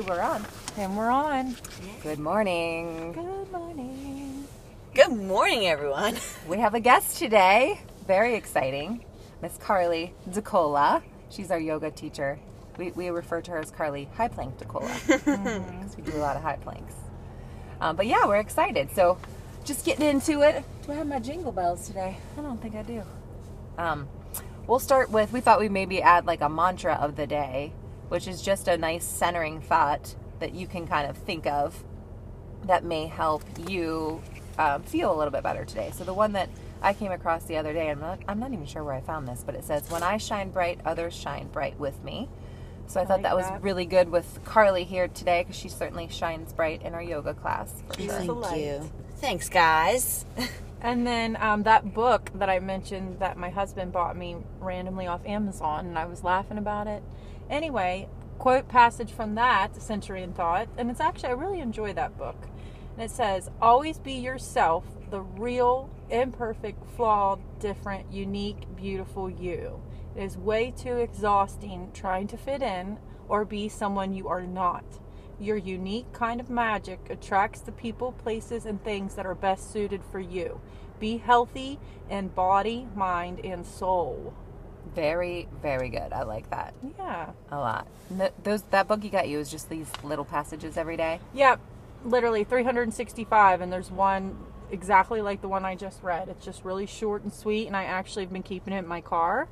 Okay, we're on. And we're on. Good morning. Good morning. Good morning, everyone. We have a guest today. Very exciting. Miss Carly DeCola. She's our yoga teacher. We, we refer to her as Carly High Plank DeCola because we do a lot of high planks. Um, but yeah, we're excited. So just getting into it. Do I have my jingle bells today? I don't think I do. Um, we'll start with we thought we'd maybe add like a mantra of the day, which is just a nice centering thought that you can kind of think of that may help you um, feel a little bit better today. So the one that I came across the other day, I'm not, I'm not even sure where I found this, but it says, "When I shine bright, others shine bright with me." So I, thought like that was that. really good with Carly here today because she certainly shines bright in our yoga class. For sure. Thank light. you. Thanks, guys. And then um, that book that I mentioned that my husband bought me randomly off Amazon, and I was laughing about it. Anyway, quote passage from that, Century in Thought, and it's actually, I really enjoy that book. And it says, Always be yourself, the real, imperfect, flawed, different, unique, beautiful you. It is way too exhausting trying to fit in or be someone you are not. Your unique kind of magic attracts the people, places, and things that are best suited for you. Be healthy in body, mind, and soul. Very, very good. I like that Yeah. a lot. Th- those that book you got you is just these little passages every day. Yep. Literally 365, and there's one exactly like the one I just read. It's just really short and sweet, and I actually have been keeping it in my car.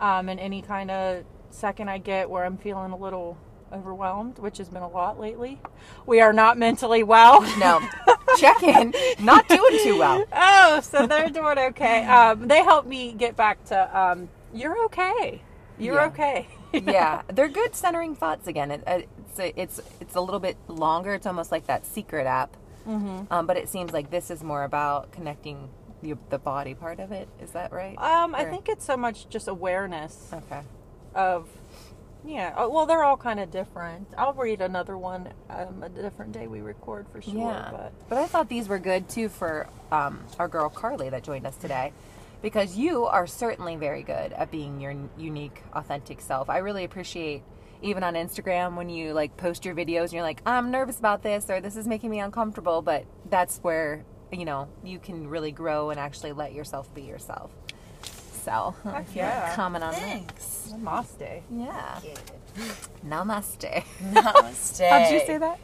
Um, and any kind of second I get where I'm feeling a little overwhelmed, which has been a lot lately, we are not mentally well. No, check in. Not doing too well. oh, so they're doing okay. Um, they help me get back to um, you're okay. You're Yeah. okay. yeah, they're good centering thoughts again. It, uh, it's a, it's it's a little bit longer. It's almost like that secret app, mm-hmm. um, but it seems like this is more about connecting the, the body part of it. Is that right? Um, I think it's so much just awareness Okay. of, yeah. oh, Well, they're all kind of different. I'll read another one um, a different day we record for sure. Yeah, But but I thought these were good too for um, our girl Carly that joined us today, because you are certainly very good at being your unique, authentic self. I really appreciate even on Instagram when you like post your videos and you're like, I'm nervous about this or this is making me uncomfortable, but that's where you know you can really grow and actually let yourself be yourself. So, Heck if you yeah. comment on Thanks. Namaste. yeah, namaste. Namaste. How'd you say that?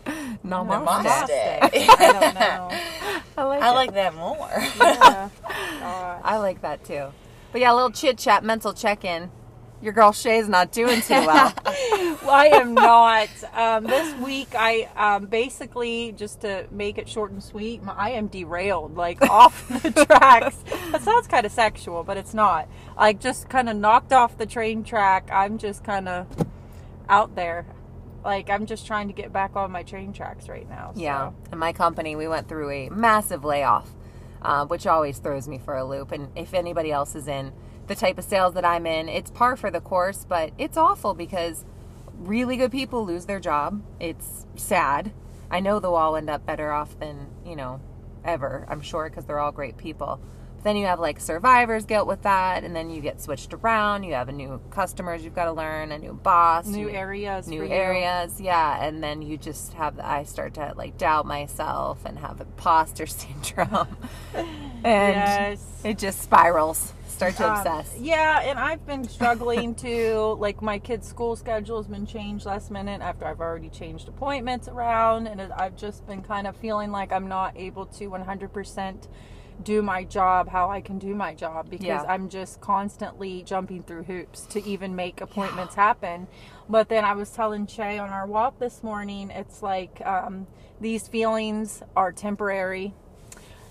Namaste. Namaste. I don't know. I like I like that more. Yeah. God. I like that too. But yeah, a little chit chat, mental check in. Your girl Shay's not doing too well. Well, I am not. Um, this week, I um, basically just to make it short and sweet, my- I am derailed, like off the tracks. That sounds kind of sexual, but it's not. Like just kind of knocked off the train track. I'm just kind of out there. Like I'm just trying to get back on my train tracks right now. so. yeah, in my company, we went through a massive layoff, uh, which always throws me for a loop. And if anybody else is in the type of sales that I'm in, it's par for the course, but it's awful because really good people lose their job. It's sad. I know they'll all end up better off than, you know, ever, I'm sure, because they're all great people. But then you have like survivor's guilt with that, and then you get switched around. You have a new customers you've got to learn, a new boss, New you- areas. new for you. areas yeah and then you just have i start to like doubt myself and have imposter syndrome and Yes. it just spirals start to Um, obsess yeah, and I've been struggling to like my kids' school schedule has been changed last minute after I've already changed appointments around, and I've just been kind of feeling like I'm not able to 100% do my job how I can do my job because Yeah. I'm just constantly jumping through hoops to even make appointments happen. But then I was telling Shay on our walk this morning, it's like um, these feelings are temporary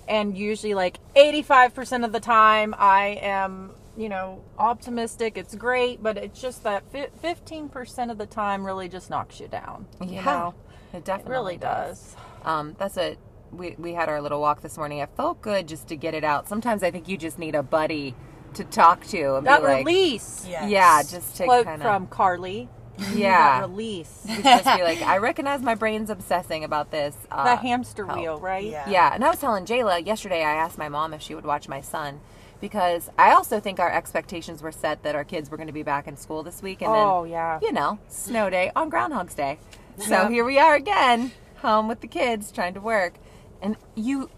and usually like 85% of the time i am you know optimistic it's great but it's just that 15% of the time really just knocks you down you yeah know? it it definitely really does. Um that's it. we, we had our little walk this morning. It felt good just to get it out. Sometimes i think you just need a buddy to talk to and that be like release. Yes. yeah just to quote kind from carly yeah that release just be like i recognize my brain's obsessing about this uh, the hamster help. wheel right Yeah. Yeah, and I was telling Jayla yesterday. I asked my mom if she would watch my son because I also think our expectations were set that our kids were going to be back in school this week, and oh then yeah you know, snow day on Groundhog's Day. So Yeah. here we are again, home with the kids, trying to work. And you,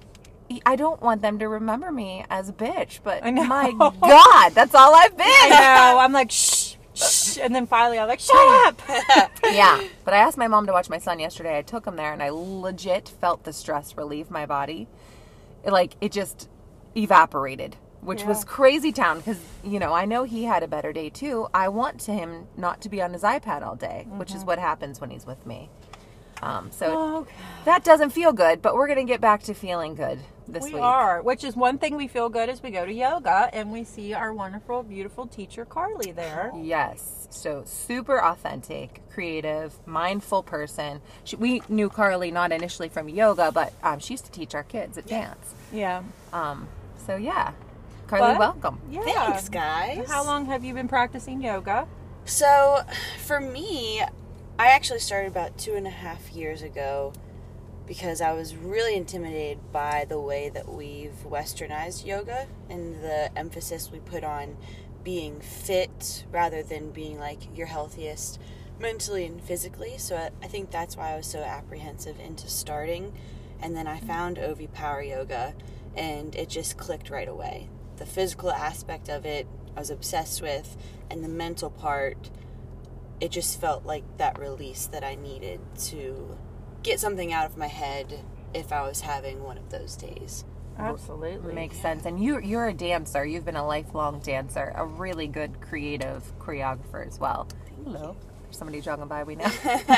I don't want them to remember me as a bitch, but my God, that's all I've been. I know. I'm like shh, shh, and then finally I'm like shut up. yeah. But I asked my mom to watch my son yesterday. I took him there and I legit felt the stress relieve my body. It, like it just evaporated, which was crazy town because, you know, I know he had a better day too. I want to him not to be on his iPad all day, which is mm-hmm. what happens when he's with me. Um, so Oh, that doesn't feel good, but we're going to get back to feeling good this we week. We are, which is one thing we feel good as we go to yoga and we see our wonderful, beautiful teacher Carly there. Yes. So super authentic, creative, mindful person. She, we knew Carly not initially from yoga, but um, she used to teach our kids at dance. Yeah. Um, so yeah, Carly, But- welcome. Yeah. Thanks, guys. How long have you been practicing yoga? So, for me, I actually started about two and a half years ago because I was really intimidated by the way that we've westernized yoga and the emphasis we put on being fit rather than being like your healthiest mentally and physically. So, I, think that's why I was so apprehensive into starting. And then I mm-hmm. found Ovi Power Yoga and it just clicked right away. The physical aspect of it, I was obsessed with, and the mental part it just felt like that release that I needed to get something out of my head if I was having one of those days. Absolutely. Makes sense. And you, you're a dancer. You've been a lifelong dancer, a really good creative choreographer as well. Hello. There's somebody jogging by. We know.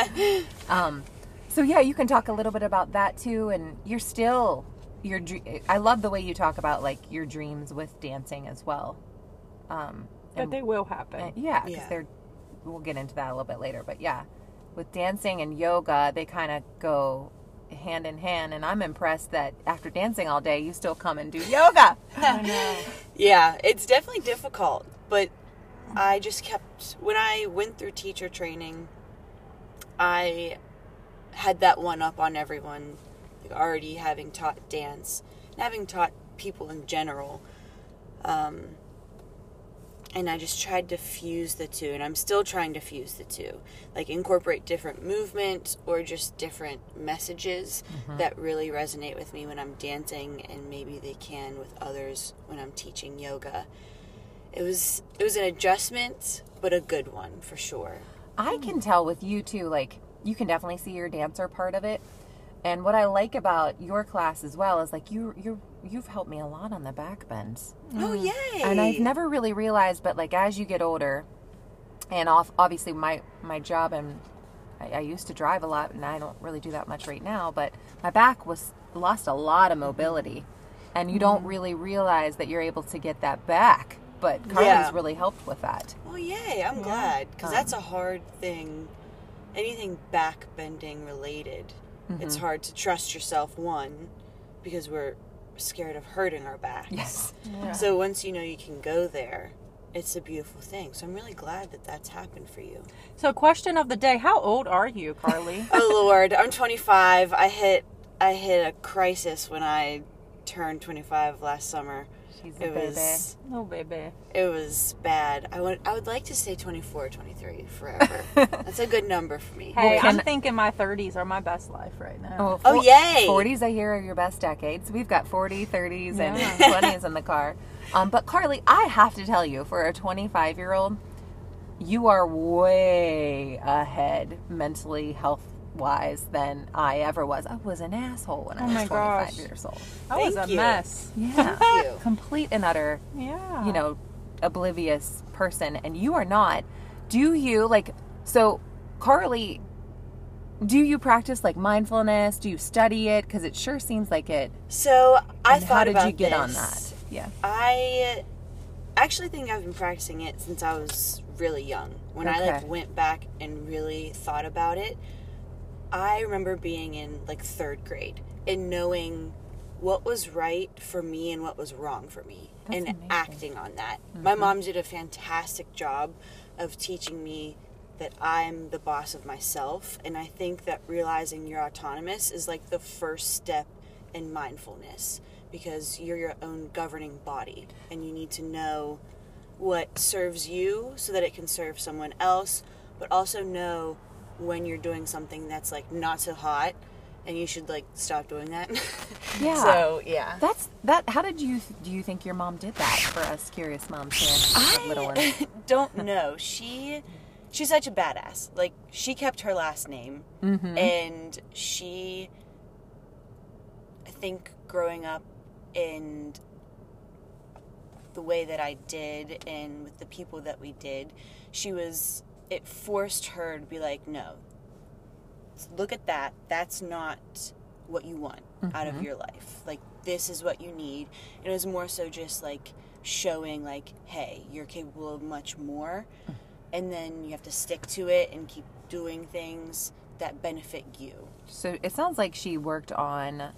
um, so yeah, you can talk a little bit about that too. And you're still your. dr- I love the way you talk about like your dreams with dancing as well. Um, But and- they will happen. Uh, yeah, because Yeah. they're. We'll get into that a little bit later, but yeah, with dancing and yoga, they kind of go hand in hand. And I'm impressed that after dancing all day, you still come and do yoga. Yeah, it's definitely difficult, but I just kept when I went through teacher training, I had that one up on everyone, like already having taught dance and having taught people in general. Um, and I just tried to fuse the two, and I'm still trying to fuse the two, like incorporate different movement or just different messages mm-hmm. that really resonate with me when I'm dancing, and maybe they can with others when I'm teaching yoga. It was it was an adjustment, but a good one for sure. I can tell with you too, like you can definitely see your dancer part of it. And what I like about your class as well is like you you you've helped me a lot on the back bends. Oh mm. yay! and I've never really realized, but like as you get older, and off obviously my my job and I, I used to drive a lot, and I don't really do that much right now. But my back was lost a lot of mobility, and you don't mm. really realize that you're able to get that back. But Carly's Yeah. really helped with that. Well, yay! I'm glad because that's a um, hard thing. Anything back bending related, it's mm-hmm. hard to trust yourself. One, because we're scared of hurting our backs. Yes. Yeah. So once you know you can go there, it's a beautiful thing. So I'm really glad that that's happened for you. So, question of the day: How old are you, Carly? oh Lord, I'm 25. I hit I hit a crisis when I turned 25 last summer. She's a It baby. was oh, baby. it was bad. I would I would like to say 24 23 forever. That's a good number for me. Hey, can- I'm thinking my 30s are my best life right now. Oh, Oh, four- yay! 40s, I hear, are your best decades. We've got 40, 30s, Yeah. and 20s in the car. Um, but Carly, I have to tell you, for a 25 year old, you are way ahead mentally, health wise, than I ever was. I was an asshole when I Oh was my 25 gosh. years old. I was a you. mess. Yeah. Thank you. Complete and utter Yeah. you know, oblivious person, and you are not. Do you like so, Carly? Do you practice like mindfulness? Do you study it? Because it sure seems like it. So I And thought how did about you get this. on that? Yeah. I actually think I've been practicing it since I was really young. When I like went back and really thought about it, I remember being in like third grade and knowing what was right for me and what was wrong for me That's and amazing. acting on that. My mm-hmm. mom did a fantastic job of teaching me that I'm the boss of myself and I think that realizing you're autonomous is like the first step in mindfulness because you're your own governing body and you need to know what serves you so that it can serve someone else but also know when you're doing something that's like not so hot and you should like stop doing that. Yeah. so, yeah. That's that. How did you do? You think your mom did that for us curious moms here, with little ones? I don't know. She she's such a badass. Like she kept her last name Mm-hmm. and she I think growing up in the way that I did and with the people that we did, she was it forced her to be like, no. Look at that. That's not what you want out of mm-hmm. your life. Like this is what you need. And it was more so just like showing like, hey, you're capable of much more. Mm. And then you have to stick to it and keep doing things that benefit you. So it sounds like she worked on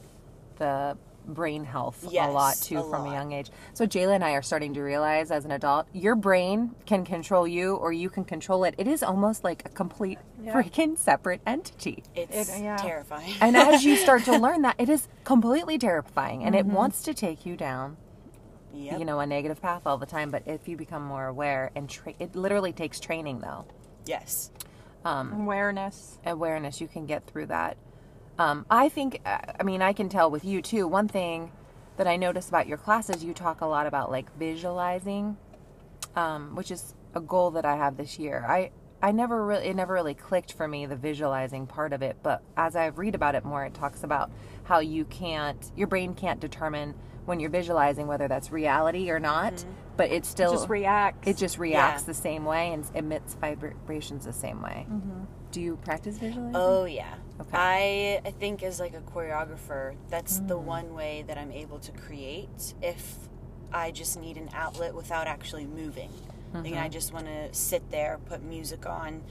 the brain health a lot too a from a young age. So Jayla and I are starting to realize as an adult, your brain can control you or you can control it. It is almost like a complete Yeah. freaking separate entity. It's It- yeah. terrifying. And as you start to learn that, it is completely terrifying and Mm-hmm. it wants to take you down, yep. you know, a negative path all the time. But if you become more aware and tra- it literally takes training though. yes. Awareness. awareness you can get through that um, i think uh, i mean i can tell with you too one thing that i notice about your classes you talk a lot about like visualizing um, which is a goal that i have this year i i never really it never really clicked for me the visualizing part of it but as i read about it more it talks about how you can't your brain can't determine when you're visualizing whether that's reality or not but it still Just reacts. it just reacts Yeah. the same way and emits vibrations the same way. Do you practice visualizing? Oh yeah. Okay. I I think as like a choreographer, that's the mm. one way that I'm able to create if I just need an outlet without actually moving. Like I mm-hmm. just want to sit there, put music on,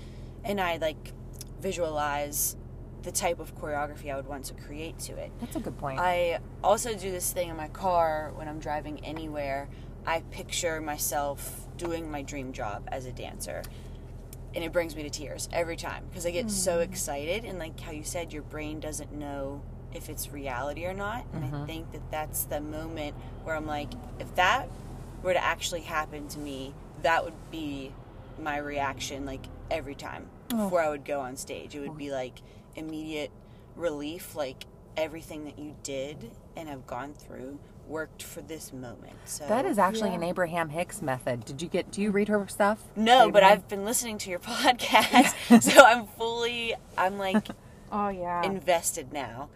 and I like visualize the type of choreography I would want to create to it. That's a good point. I also do this thing in my car when I'm driving anywhere. I picture myself doing my dream job as a dancer. And it brings me to tears every time because I get so mm. excited. And, like how you said, your brain doesn't know if it's reality or not. And I mm-hmm. think that that's the moment where I'm like, if that were to actually happen to me, that would be my reaction, like every time oh. before I would go on stage. It would oh. be like immediate relief, like everything that you did and have gone through worked for this moment. So that is actually Yeah. an Abraham Hicks method. Did you get? Do you read her stuff? no, but I've been listening to your podcast, so I'm fully, I'm like Oh yeah. invested now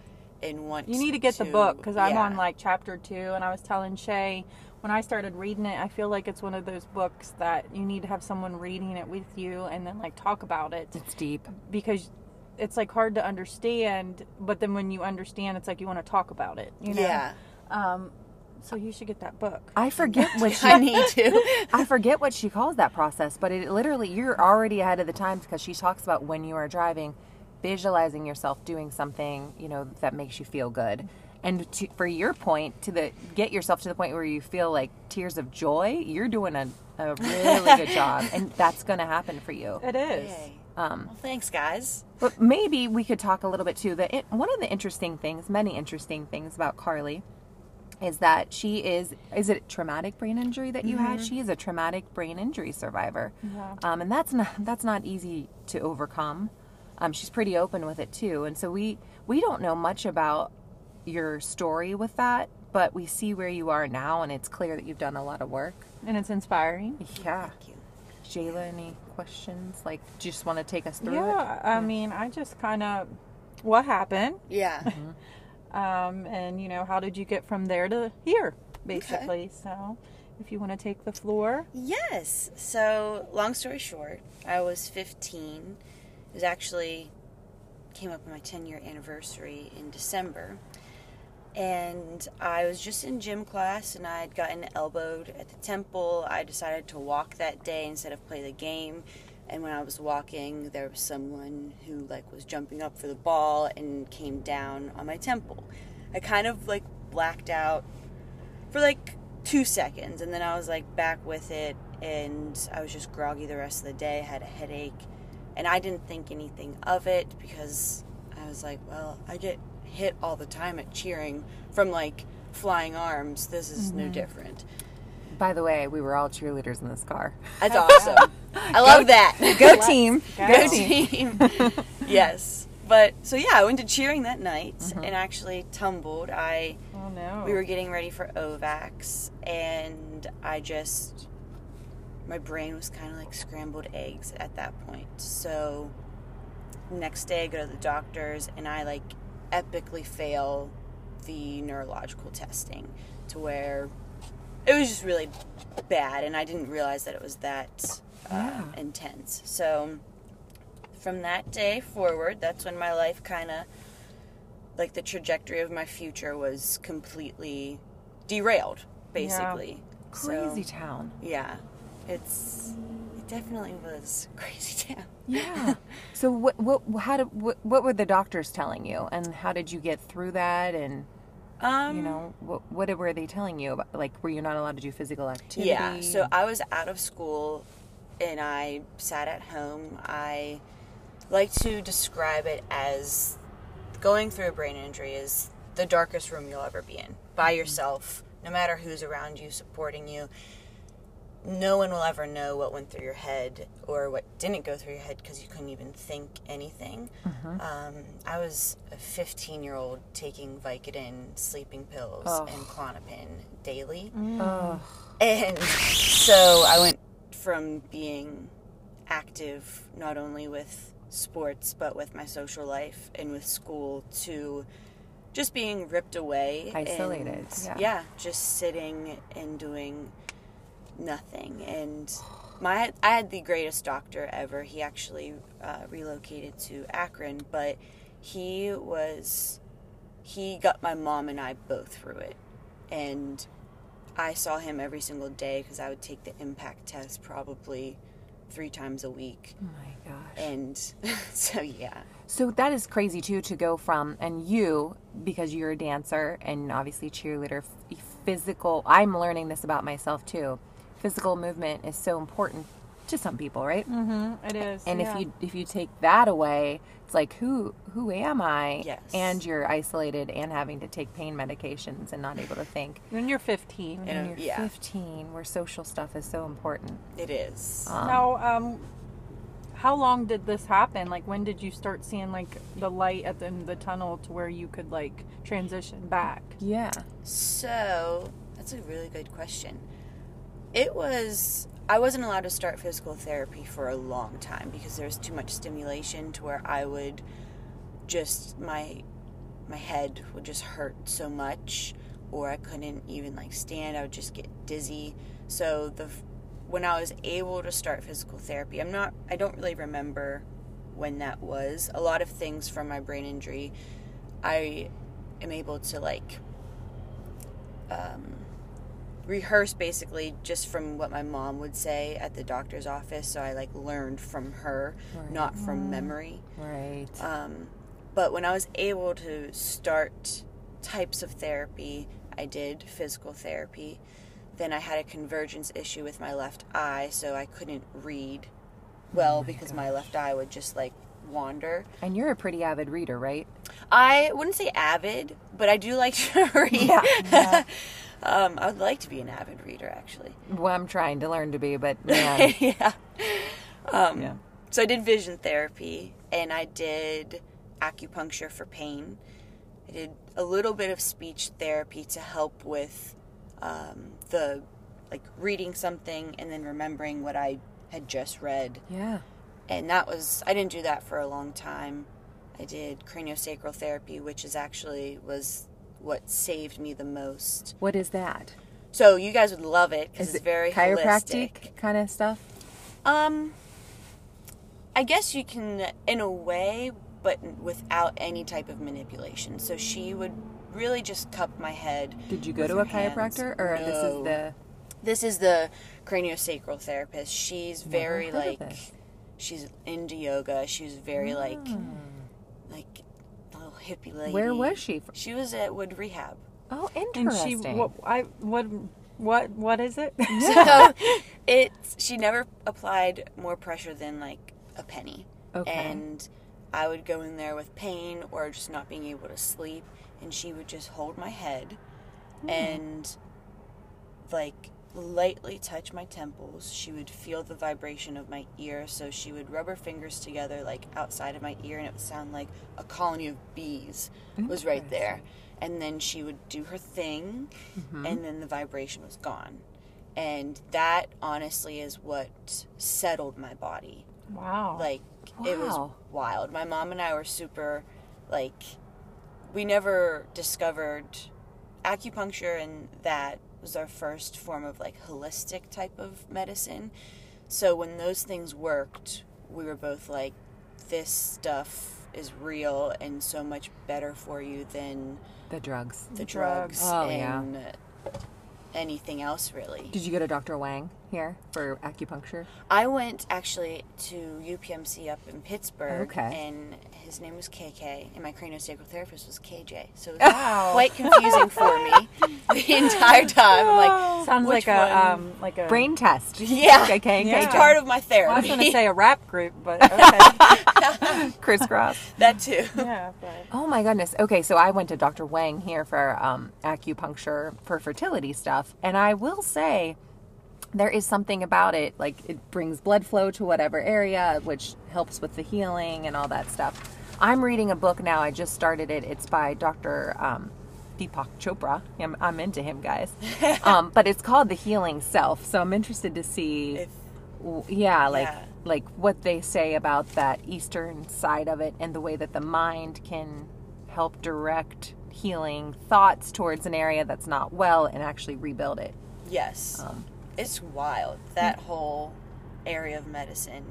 in want. You need to get the book because I'm on like chapter two, and I was telling Shay when I started reading it, I feel like it's one of those books that you need to have someone reading it with you and then like talk about it It's deep. because it's like hard to understand, but then when you understand, it's like you want to talk about it. You know? Yeah, Um. So you should get that book. I forget what she. I need to. I forget what she calls that process, but it literally you're already ahead of the times because she talks about when you are driving, visualizing yourself doing something you know that makes you feel good, and to, for your point to the get yourself to the point where you feel like tears of joy. You're doing a, a really good job, and that's going to happen for you. It is. Um, Well, thanks, guys. But maybe we could talk a little bit too. That it, one of the interesting things, many interesting things about Carly, is that she is is it traumatic brain injury that you had? She is a traumatic brain injury survivor, Yeah. um, and that's not that's not easy to overcome. Um, she's pretty open with it too, and so we we don't know much about your story with that, but we see where you are now, and it's clear that you've done a lot of work. And it's inspiring. Yeah, Thank you. Jayla, any questions? Like, do you just want to take us through it? Yeah. I mean, I just kind of what happened, Yeah. Um, and you know, how did you get from there to here, basically. So, if you want to take the floor. Yes. So, long story short, I was 15. It was actually came up on my 10 year anniversary in December. And I was just in gym class and I had gotten elbowed at the temple. I decided to walk that day instead of play the game. And when I was walking, there was someone who like was jumping up for the ball and came down on my temple. I kind of like blacked out for like two seconds and then I was like back with it and I was just groggy the rest of the day, I had a headache, and I didn't think anything of it because I was like, well, I get hit all the time at cheering from like flying arms. This is no mm-hmm. different. By the way, we were all cheerleaders in this car. That's awesome. I love that. Go team. go. Go team. yes. But so yeah, I went to cheering that night mm-hmm. and actually tumbled. I Oh no. we were getting ready for OVAX and I just my brain was kind of like scrambled eggs at that point. So next day I go to the doctors and I like epically fail the neurological testing to where it was just really bad and I didn't realize that it was that uh, Yeah. intense. So from that day forward, that's when my life kind of like the trajectory of my future was completely derailed basically. Crazy So, town. yeah. It's it definitely was crazy town. Yeah. so what what how did what, what were the doctors telling you and how did you get through that and Um you know what what were they telling you about like were you not allowed to do physical activity? Yeah, so I was out of school and I sat at home. I like to describe it as going through a brain injury is the darkest room you'll ever be in by yourself, no matter who's around you supporting you. No one will ever know what went through your head or what didn't go through your head because you couldn't even think anything. Um, I was a 15 year old taking Vicodin, sleeping pills, Ugh. and Klonopin daily. Ugh. And so I went from being active not only with sports but with my social life and with school to just being ripped away Isolated, and, yeah. just sitting and doing nothing and my I had the greatest doctor ever he actually uh, relocated to Akron but he was he got my mom and I both through it and I saw him every single day because I would take the impact test probably three times a week. Oh my gosh. And so, yeah. So that is crazy too to go from and you because you're a dancer and obviously cheerleader physical I'm learning this about myself too. Physical movement is so important to some people, right? Mm-hmm. It is. And yeah. if you if you take that away, it's like who who am I? Yes. And you're isolated and having to take pain medications and not able to think. when you're 15. Yeah. When you're Yeah. 15, where social stuff is so important. It is. Um, Now, um, how long did this happen? Like, when did you start seeing like the light at the end of the tunnel to where you could like transition back? yeah. So, that's a really good question. It was. I wasn't allowed to start physical therapy for a long time because there was too much stimulation to where I would just my my head would just hurt so much or I couldn't even like stand I would just get dizzy so the when I was able to start physical therapy I'm not I don't really remember when that was a lot of things from my brain injury I am able to like um, rehearse basically just from what my mom would say at the doctor's office so I like learned from her Right. not from memory Right. um, but when I was able to start types of therapy, I did physical therapy. Then I had a convergence issue with my left eye, so I couldn't read well because my left eye would just like wander. and you're a pretty avid reader, right? I wouldn't say avid, but I do like to read. Yeah. um, I would like to be an avid reader, actually. Well, I'm trying to learn to be, but man, yeah. Um, Yeah. So I did vision therapy and I did acupuncture for pain. I did a little bit of speech therapy to help with um, the like reading something and then remembering what I had just read. yeah. And that was I didn't do that for a long time. I did craniosacral therapy, which is actually was what saved me the most. What is that? So you guys would love it because it's it very chiropractic holistic. kind of stuff? Um, I guess you can, in a way, but without any type of manipulation. So she would really just cup my head. Did you go to a hands. chiropractor, or this is the? This is the craniosacral therapist. She's very like, she's into yoga. She was very like, Ah. like, hippie lady. Where was she? From? She was at Wood Rehab. Oh, And interesting. she, what, I, what, what, what is it? So it's she never applied more pressure than like a penny. Okay. And I would go in there with pain or just not being able to sleep and she would just hold my head Hmm. and like lightly touch my temples. She would feel the vibration of my ear, so she would rub her fingers together like outside of my ear, and it would sound like a colony of bees was right there. And then she would do her thing, mm-hmm. and then the vibration was gone. And that honestly is what settled my body. Wow. Like it was wild. My mom and I were super like we never discovered acupuncture and that was our first form of like holistic type of medicine. So when those things worked, we were both like this stuff is real and so much better for you than The drugs. the Drugs. drugs, Oh, yeah. and anything else really. Did you go to Dr. Wang here for acupuncture? I went actually to UPMC up in Pittsburgh, Okay. and his name was KK, and my craniosacral therapist was KJ. So it was Wow. quite confusing for me the entire time. I'm like, Sounds like a um like a Brain test. yeah, Okay, okay, Yeah. it's part of my therapy. I was going to say a rap group, but okay. crisscross. that too. yeah, but Oh my goodness. Okay, so I went to Dr. Wang here for um, acupuncture for fertility stuff, and I will say there is something about it. Like it brings blood flow to whatever area, which helps with the healing and all that stuff. I'm reading a book now. I just started it. It's by Dr. Um, Deepak Chopra. I'm, I'm into him, guys. um, but it's called The Healing Self. So I'm interested to see. If- yeah, like Yeah. like what they say about that eastern side of it and the way that the mind can help direct healing thoughts towards an area that's not well and actually rebuild it. Yes, Um, it's wild that whole area of medicine,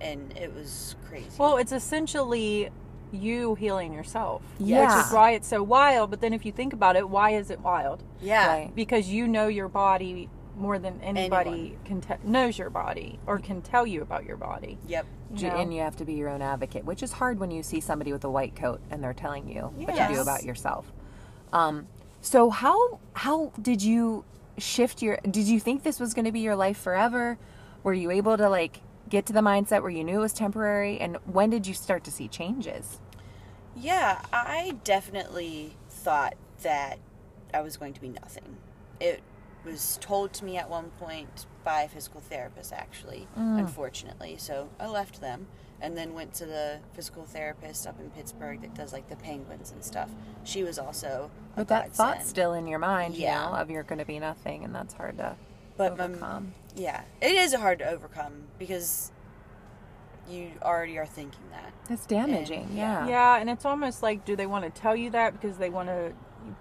and it was crazy. well, it's essentially you healing yourself. Yeah. Which is why it's so wild, but then if you think about it, why is it wild? yeah, Right. Because you know your body more than anybody Anyone. can te- knows your body or can tell you about your body. yep. you know? And you have to be your own advocate, which is hard when you see somebody with a white coat and they're telling you what to do about yourself. Um, so how how did you shift your? Did you think this was going to be your life forever? Were you able to like get to the mindset where you knew it was temporary? And when did you start to see changes? Yeah, I definitely thought that I was going to be nothing. It was told to me at one point by a physical therapist, actually, mm. unfortunately. So I left them and then went to the physical therapist up in Pittsburgh that does like the penguins and stuff. She was also a But that thought's godsend. still in your mind, Yeah. you know, of you're going to be nothing, and that's hard to But my- overcome. yeah, it is hard to overcome because you already are thinking that. It's damaging, And- yeah. Yeah, and it's almost like do they want to tell you that because they want to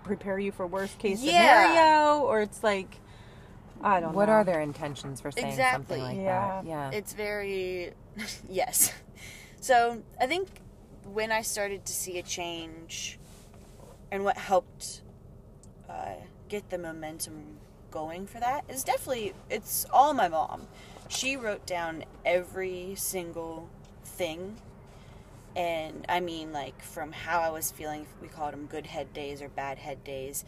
prepare you for worst case Yeah. scenario or it's like I don't know. What know. are their intentions for saying Exactly. something like Yeah. that? Yeah. It's very yes. So I think when I started to see a change, and what helped uh, get the momentum going for that is definitely it's all my mom. She wrote down every single thing. And I mean, like, from how I was feeling, we called them good head days or bad head days.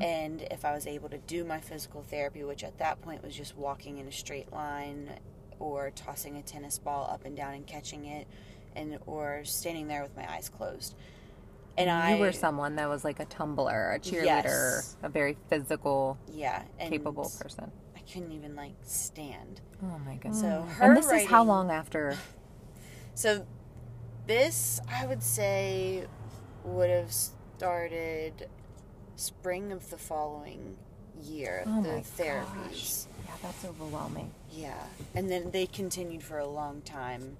And if I was able to do my physical therapy, which at that point was just walking in a straight line or tossing a tennis ball up and down and catching it, and or standing there with my eyes closed. And I you were someone that was like a tumbler, a cheerleader, Yes. a very physical, yeah, and capable person. I couldn't even like stand. Oh my goodness. So her and this is how long after? So this, I would say, would have started spring of the following year. Oh the my therapies. Yeah, that's overwhelming. Yeah, and then they continued for a long time.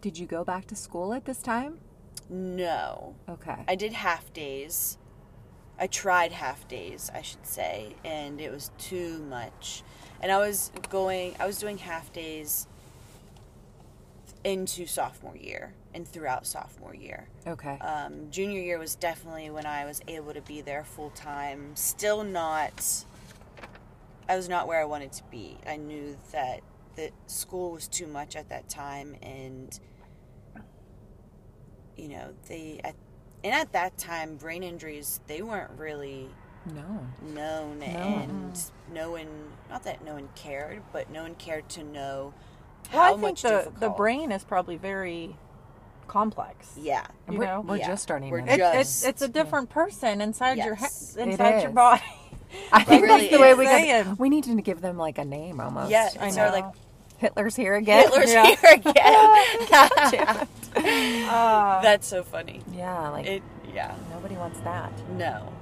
Did you go back to school at this time? No, Okay. I did half days. I tried half days, I should say, and it was too much. And I was going, I was doing half days into sophomore year and throughout sophomore year. okay. Um, junior year was definitely when I was able to be there full time. Still not, I was not where I wanted to be. I knew that the school was too much at that time, and you know they at and at that time brain injuries they weren't really no. known and no one not that no one cared but no one cared to know Well, how I think much the the difficult. brain is probably very complex. yeah You we're, know? we're Yeah. just starting We're to just- It's, it's it's a different person inside your Yes. he- It inside your body. I think really that's the way we could. We need to give them like a name almost. Yeah, I it's sort of know. like Hitler's here again. Hitler's Yeah. here again. Uh, That's so funny. Yeah, like It, yeah, nobody wants that. no.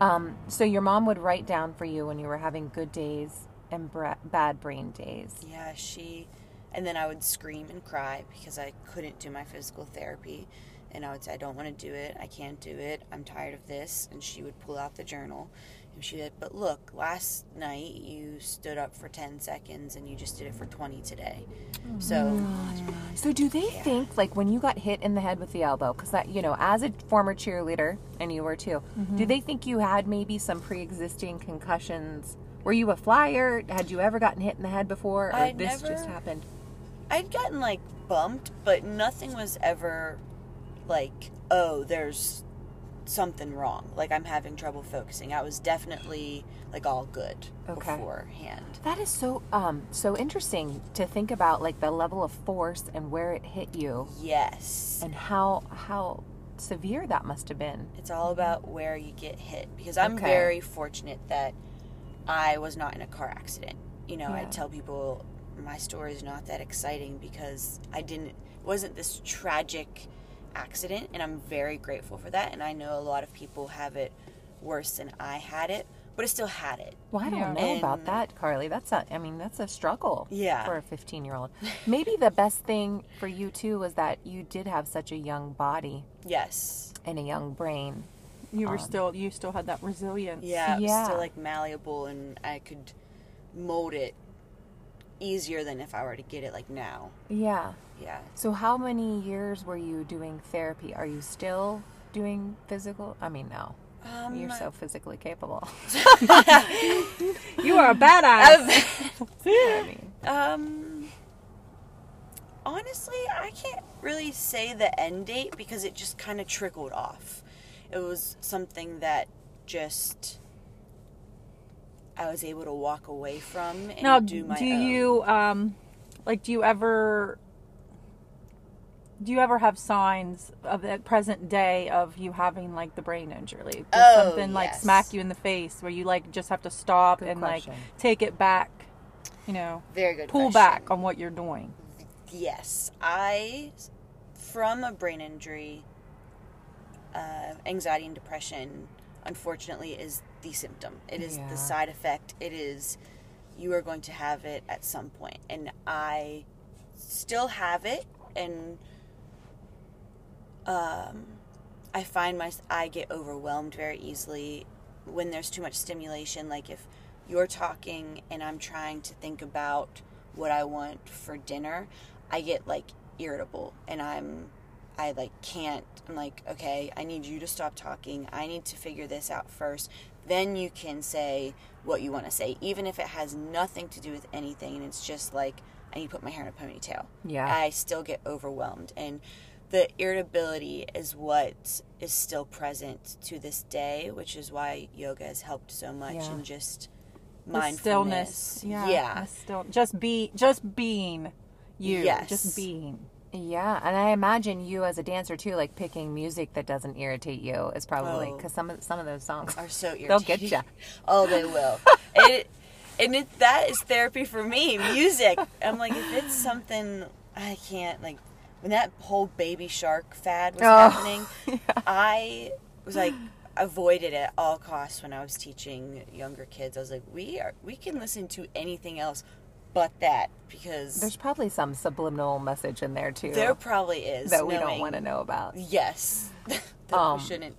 Um, so your mom would write down for you when you were having good days and bra- bad brain days. Yeah, she, and then I would scream and cry because I couldn't do my physical therapy. And I would say, I don't want to do it. I can't do it. I'm tired of this. And she would pull out the journal. She said, But look, last night you stood up for 10 seconds and you just did it for 20 today. Oh so, So do they think like when you got hit in the head with the elbow cuz that you know as a former cheerleader and you were too. Do mm-hmm. they think you had maybe some pre-existing concussions? Were you a flyer? Had you ever gotten hit in the head before or I this just happened? I'd gotten like bumped, but nothing was ever like, oh, there's something wrong. Like I'm having trouble focusing. I was definitely like all good Okay. beforehand. That is so um so interesting to think about like the level of force and where it hit you Yes. and how how severe that must have been. It's all about where you get hit because I'm Okay. very fortunate that I was not in a car accident. You know, I tell people my story is not that exciting because I didn't it wasn't this tragic accident and I'm very grateful for that and I know a lot of people have it worse than I had it, but I still had it. Well, I don't Yeah. know about that, Carly. That's a I mean, that's a struggle Yeah. for a 15-year-old. Maybe the best thing for you too was that you did have such a young body Yes. and a young brain. you were um, still you still had that resilience. Yeah, Yeah. still like malleable and I could mold it easier than if I were to get it like now. Yeah. Yeah. So how many years were you doing therapy? Are you still doing physical? I mean, no. Um, You're so physically capable. You are a badass. I mean, Um, honestly, I can't really say the end date because it just kind of trickled off. It was something that just I was able to walk away from and now, do my do own. you um, like? Do you ever? Do you ever have signs of the present day of you having like the brain injury? Does Oh, something like yes. smack you in the face where you like just have to stop Good and question. like take it back? You know, Very good. pull question. back on what you're doing. Yes, I, from a brain injury, uh, anxiety and depression, unfortunately, is the symptom. It is Yeah. the side effect. It is, you are going to have it at some point. And I still have it, and um, I find my, I get overwhelmed very easily when there's too much stimulation. Like if you're talking and I'm trying to think about what I want for dinner, I get like irritable and I'm I like can't I'm like, okay, I need you to stop talking. I need to figure this out first. Then you can say what you want to say, even if it has nothing to do with anything and it's just like I need to put my hair in a ponytail. Yeah. I still get overwhelmed and the irritability is what is still present to this day, which is why yoga has helped so much Yeah. and just The mindfulness. stillness. Yeah. Yeah. the Still, just be, just being you. Yes. Just being. Yeah, and I imagine you as a dancer too, like picking music that doesn't irritate you is probably Oh. because some of some of those songs are so irritating. They'll get you. Oh, they will. it, and it, that is therapy for me. Music. I'm like, if it's something I can't like, when that whole Baby Shark fad was Oh, happening, I was like avoided at all costs when I was teaching younger kids. I was like, we are we can listen to anything else but that because There's probably some subliminal message in there too there probably is that we don't want to know about. Yes, that Um, we shouldn't.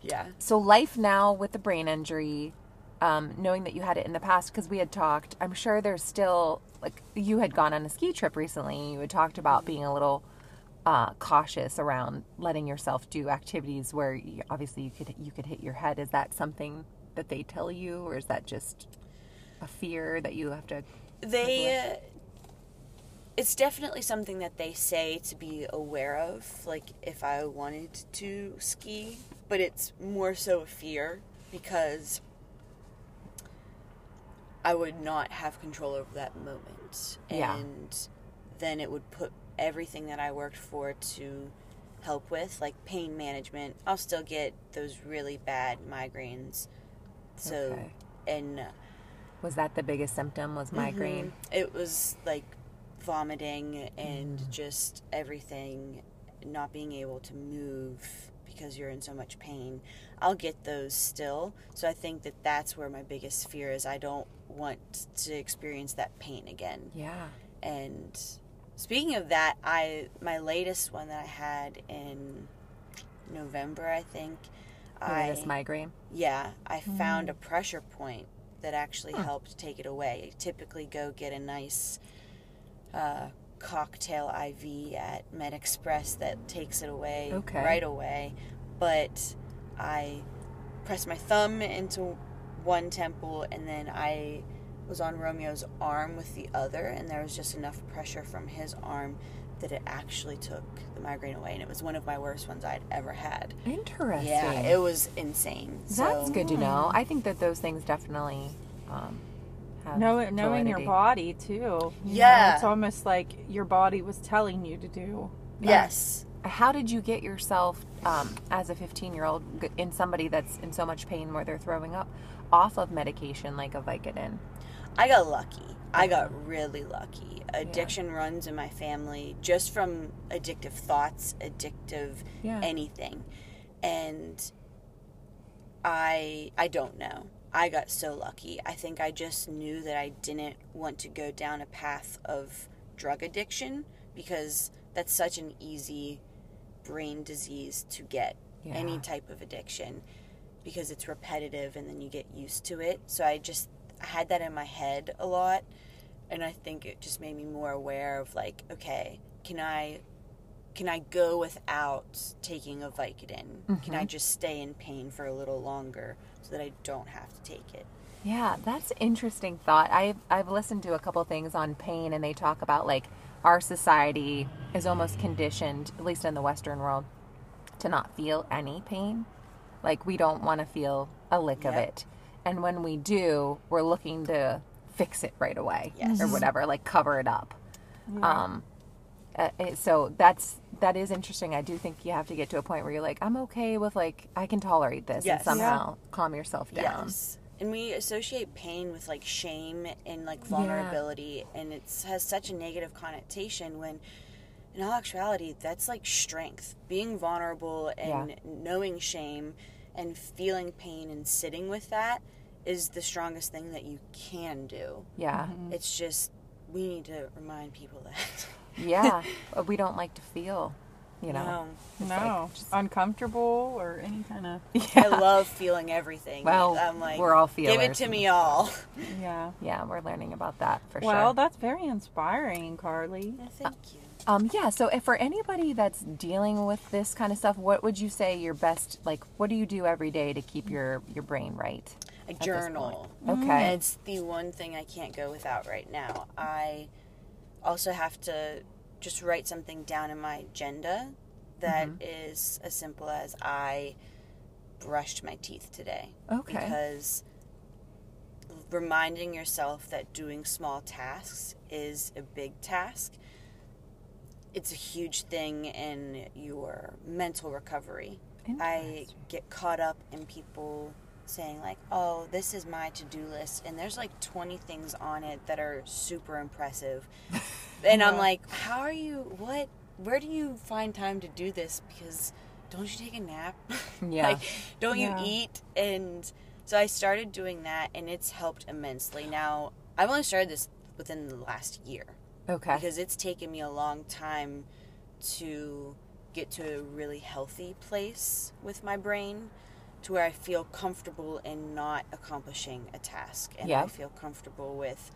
Yeah. So life now with the brain injury, um, knowing that you had it in the past because we had talked. I'm sure there's still like you had gone on a ski trip recently. and You had talked about being a little uh, cautious around letting yourself do activities where you, obviously you could you could hit your head. Is that something that they tell you, or is that just a fear that you have to? They uh, it's definitely something that they say to be aware of like if i wanted to ski but it's more so a fear because i would not have control over that moment Yeah. and then it would put everything that i worked for to help with like pain management i'll still get those really bad migraines so Okay. and Was that the biggest symptom? Was migraine? Mhm. It was like vomiting and just everything, not being able to move because you're in so much pain. I'll get those still. So I think that that's where my biggest fear is. I don't want to experience that pain again. Yeah. And speaking of that, I my latest one that I had in November, I think. I this migraine. yeah, I found a pressure point that actually helped take it away. I typically go get a nice uh, cocktail IV at Med Express that takes it away Okay. right away. But I pressed my thumb into one temple and then I was on Romeo's arm with the other, and there was just enough pressure from his arm that it actually took the migraine away. And it was one of my worst ones I'd ever had. Interesting. Yeah, it was insane. That's so, good to know. I think that those things definitely um, have Know, knowing your body too. you know, Yeah. it's almost like your body was telling you to do. Yes. How did you get yourself, um, as a 15 year old, in somebody that's in so much pain where they're throwing up, off of medication like a Vicodin? I got lucky. I got really lucky. Addiction runs in my family just from addictive thoughts, addictive Yeah. anything. And I I don't know. I got so lucky. I think I just knew that I didn't want to go down a path of drug addiction because that's such an easy brain disease to get. Yeah. Any type of addiction because it's repetitive and then you get used to it. So I just I had that in my head a lot and I think it just made me more aware of like, okay, can I can I go without taking a Vicodin? Can I mm-hmm. just stay in pain for a little longer so that I don't have to take it? Yeah, that's interesting thought. I've I've listened to a couple things on pain, and they talk about like our society is almost conditioned, at least in the Western world, to not feel any pain. Like we don't want to feel a lick of it, and when we do, we're looking to fix it right away Yes. or whatever, like cover it up. Um, uh, so that's that is interesting. I do think you have to get to a point where you're like, I'm okay with like I can tolerate this, Yes. and somehow calm yourself down. Yes. And we associate pain with like shame and like vulnerability, and it has such a negative connotation when in all actuality, that's like strength. Being vulnerable and Yeah. knowing shame and feeling pain and sitting with that is the strongest thing that you can do. Yeah. Mm-hmm. It's just, we need to remind people that. Yeah, uh, we don't like to feel, you know. No. No, like just- uncomfortable or any kind of. Yeah. I love feeling everything. Well, I'm like, we're all Give it to me all. Yeah. Yeah, we're learning about that for Well, sure. Well, that's very inspiring, Carly. Thank you. Um, yeah. So, if for anybody that's dealing with this kind of stuff, what would you say your best like? What do you do every day to keep your your brain right? A journal. Okay. It's the one thing I can't go without right now. I also have to just write something down in my agenda that mm-hmm. is as simple as I brushed my teeth today. Okay. Because reminding yourself that doing small tasks is a big task. It's a huge thing in your mental recovery. I get caught up in people saying like, "Oh, this is my to-do list," and there's like 20 things on it that are super impressive. and I'm like, "How are you? What? Where do you find time to do this? Because don't you take a nap? Yeah. like, don't Yeah. you eat?" And so I started doing that, and it's helped immensely. Now I've only started this within the last year Okay. because it's taken me a long time to get to a really healthy place with my brain to where I feel comfortable in not accomplishing a task and I feel comfortable with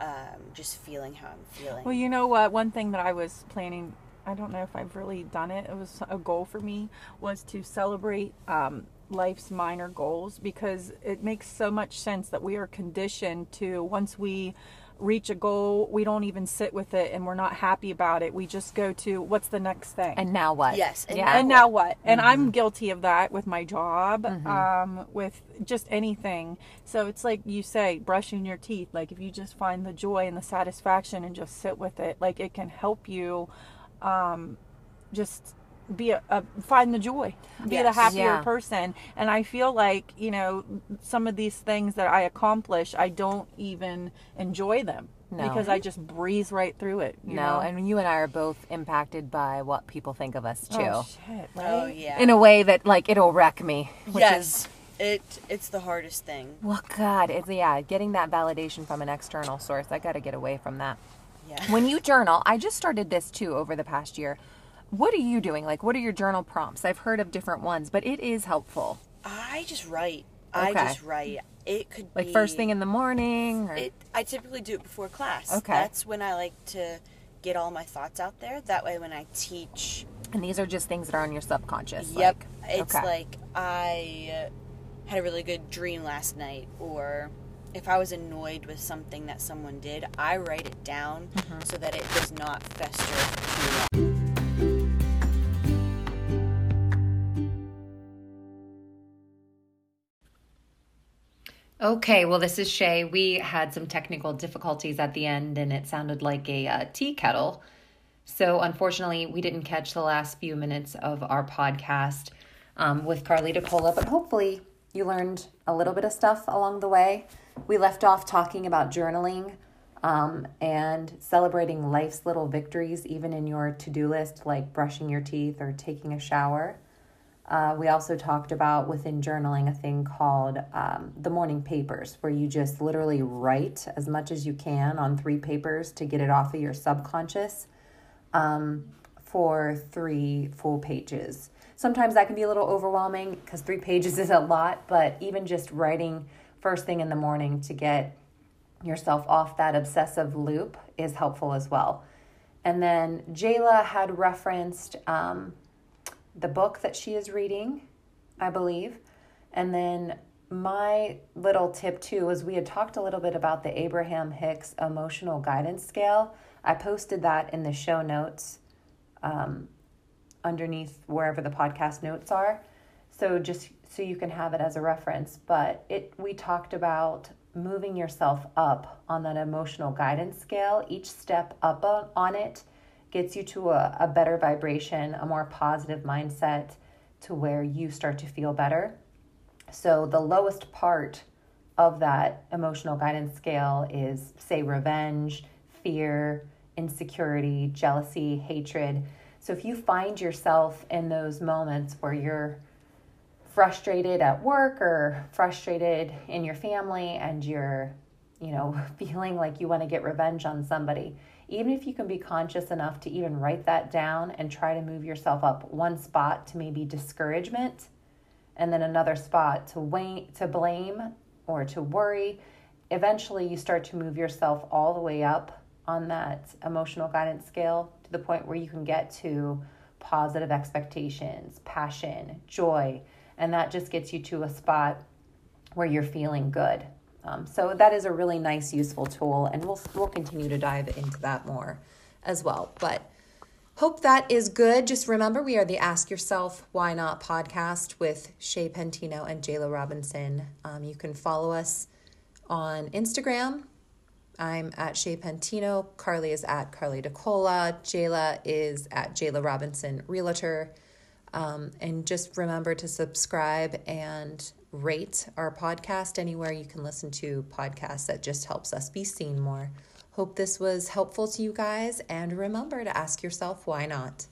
um, just feeling how I'm feeling. Well, you know what? One thing that I was planning, I don't know if I've really done it, it was a goal for me, was to celebrate um, life's minor goals because it makes so much sense that we are conditioned to, once we reach a goal, we don't even sit with it and we're not happy about it. We just go to what's the next thing? and now what? Yes, and yeah. and now what? And I'm guilty of that with my job, um, with just anything. So it's like you say, brushing your teeth. Like if you just find the joy and the satisfaction and just sit with it, like it can help you, um, just be a, a find the joy, be the happier Yeah. person. And I feel like you know some of these things that I accomplish, I don't even enjoy them No. because I just breeze right through it. You no, know? and you and I are both impacted by what people think of us too. oh shit, right? Oh yeah. In a way that like it'll wreck me. Which yes. is It it's the hardest thing. well God, it's yeah, getting that validation from an external source. I gotta get away from that. Yeah. When you journal, I just started this too over the past year. What are you doing? Like what are your journal prompts? I've heard of different ones, but it is helpful. I just write. I just write. It could be. Like be first thing in the morning or It, I typically do it before class. Okay. That's when I like to get all my thoughts out there. That way, when I teach, and these are just things that are on your subconscious. yep, like- it's okay. like I had a really good dream last night, or if I was annoyed with something that someone did, I write it down Mm-hmm. so that it does not fester Okay, well, this is Shay. We had some technical difficulties at the end, and it sounded like a uh, tea kettle. So, unfortunately, we didn't catch the last few minutes of our podcast um, with Carly DeCola, but hopefully, you learned a little bit of stuff along the way. We left off talking about journaling um, and celebrating life's little victories, even in your to do list, like brushing your teeth or taking a shower. Uh, we also talked about within journaling a thing called um, the morning papers, where you just literally write as much as you can on three papers to get it off of your subconscious um, for three full pages. Sometimes that can be a little overwhelming because three pages is a lot, but even just writing first thing in the morning to get yourself off that obsessive loop is helpful as well. And then Jayla had referenced um, the book that she is reading, I believe. And then my little tip too was we had talked a little bit about the Abraham Hicks emotional guidance scale. I posted that in the show notes um, underneath wherever the podcast notes are. So just so you can have it as a reference. But it we talked about moving yourself up on that emotional guidance scale. Each step up on it gets you to a, a better vibration, a more positive mindset to where you start to feel better. So the lowest part of that emotional guidance scale is, say, revenge, fear, insecurity, jealousy, hatred. So if you find yourself in those moments where you're frustrated at work or frustrated in your family and you're, you know, feeling like you want to get revenge on somebody, even if you can be conscious enough to even write that down and try to move yourself up one spot to maybe discouragement and then another spot to wait to blame or to worry eventually you start to move yourself all the way up on that emotional guidance scale to the point where you can get to positive expectations passion joy and that just gets you to a spot where you're feeling good um, so that is a really nice useful tool and we'll, we'll continue to dive into that more as well but Hope that is good. Just remember, we are the Ask Yourself Why Not podcast with Shay Pentino and Jayla Robinson. Um, you can follow us on Instagram. I'm at Shay Pentino. Carly is at Carly DeCola. Jayla is at Jayla Robinson Realtor. Um, and just remember to subscribe and rate our podcast anywhere you can listen to podcasts. That just helps us be seen more. Hope this was helpful to you guys, and remember to ask yourself why not.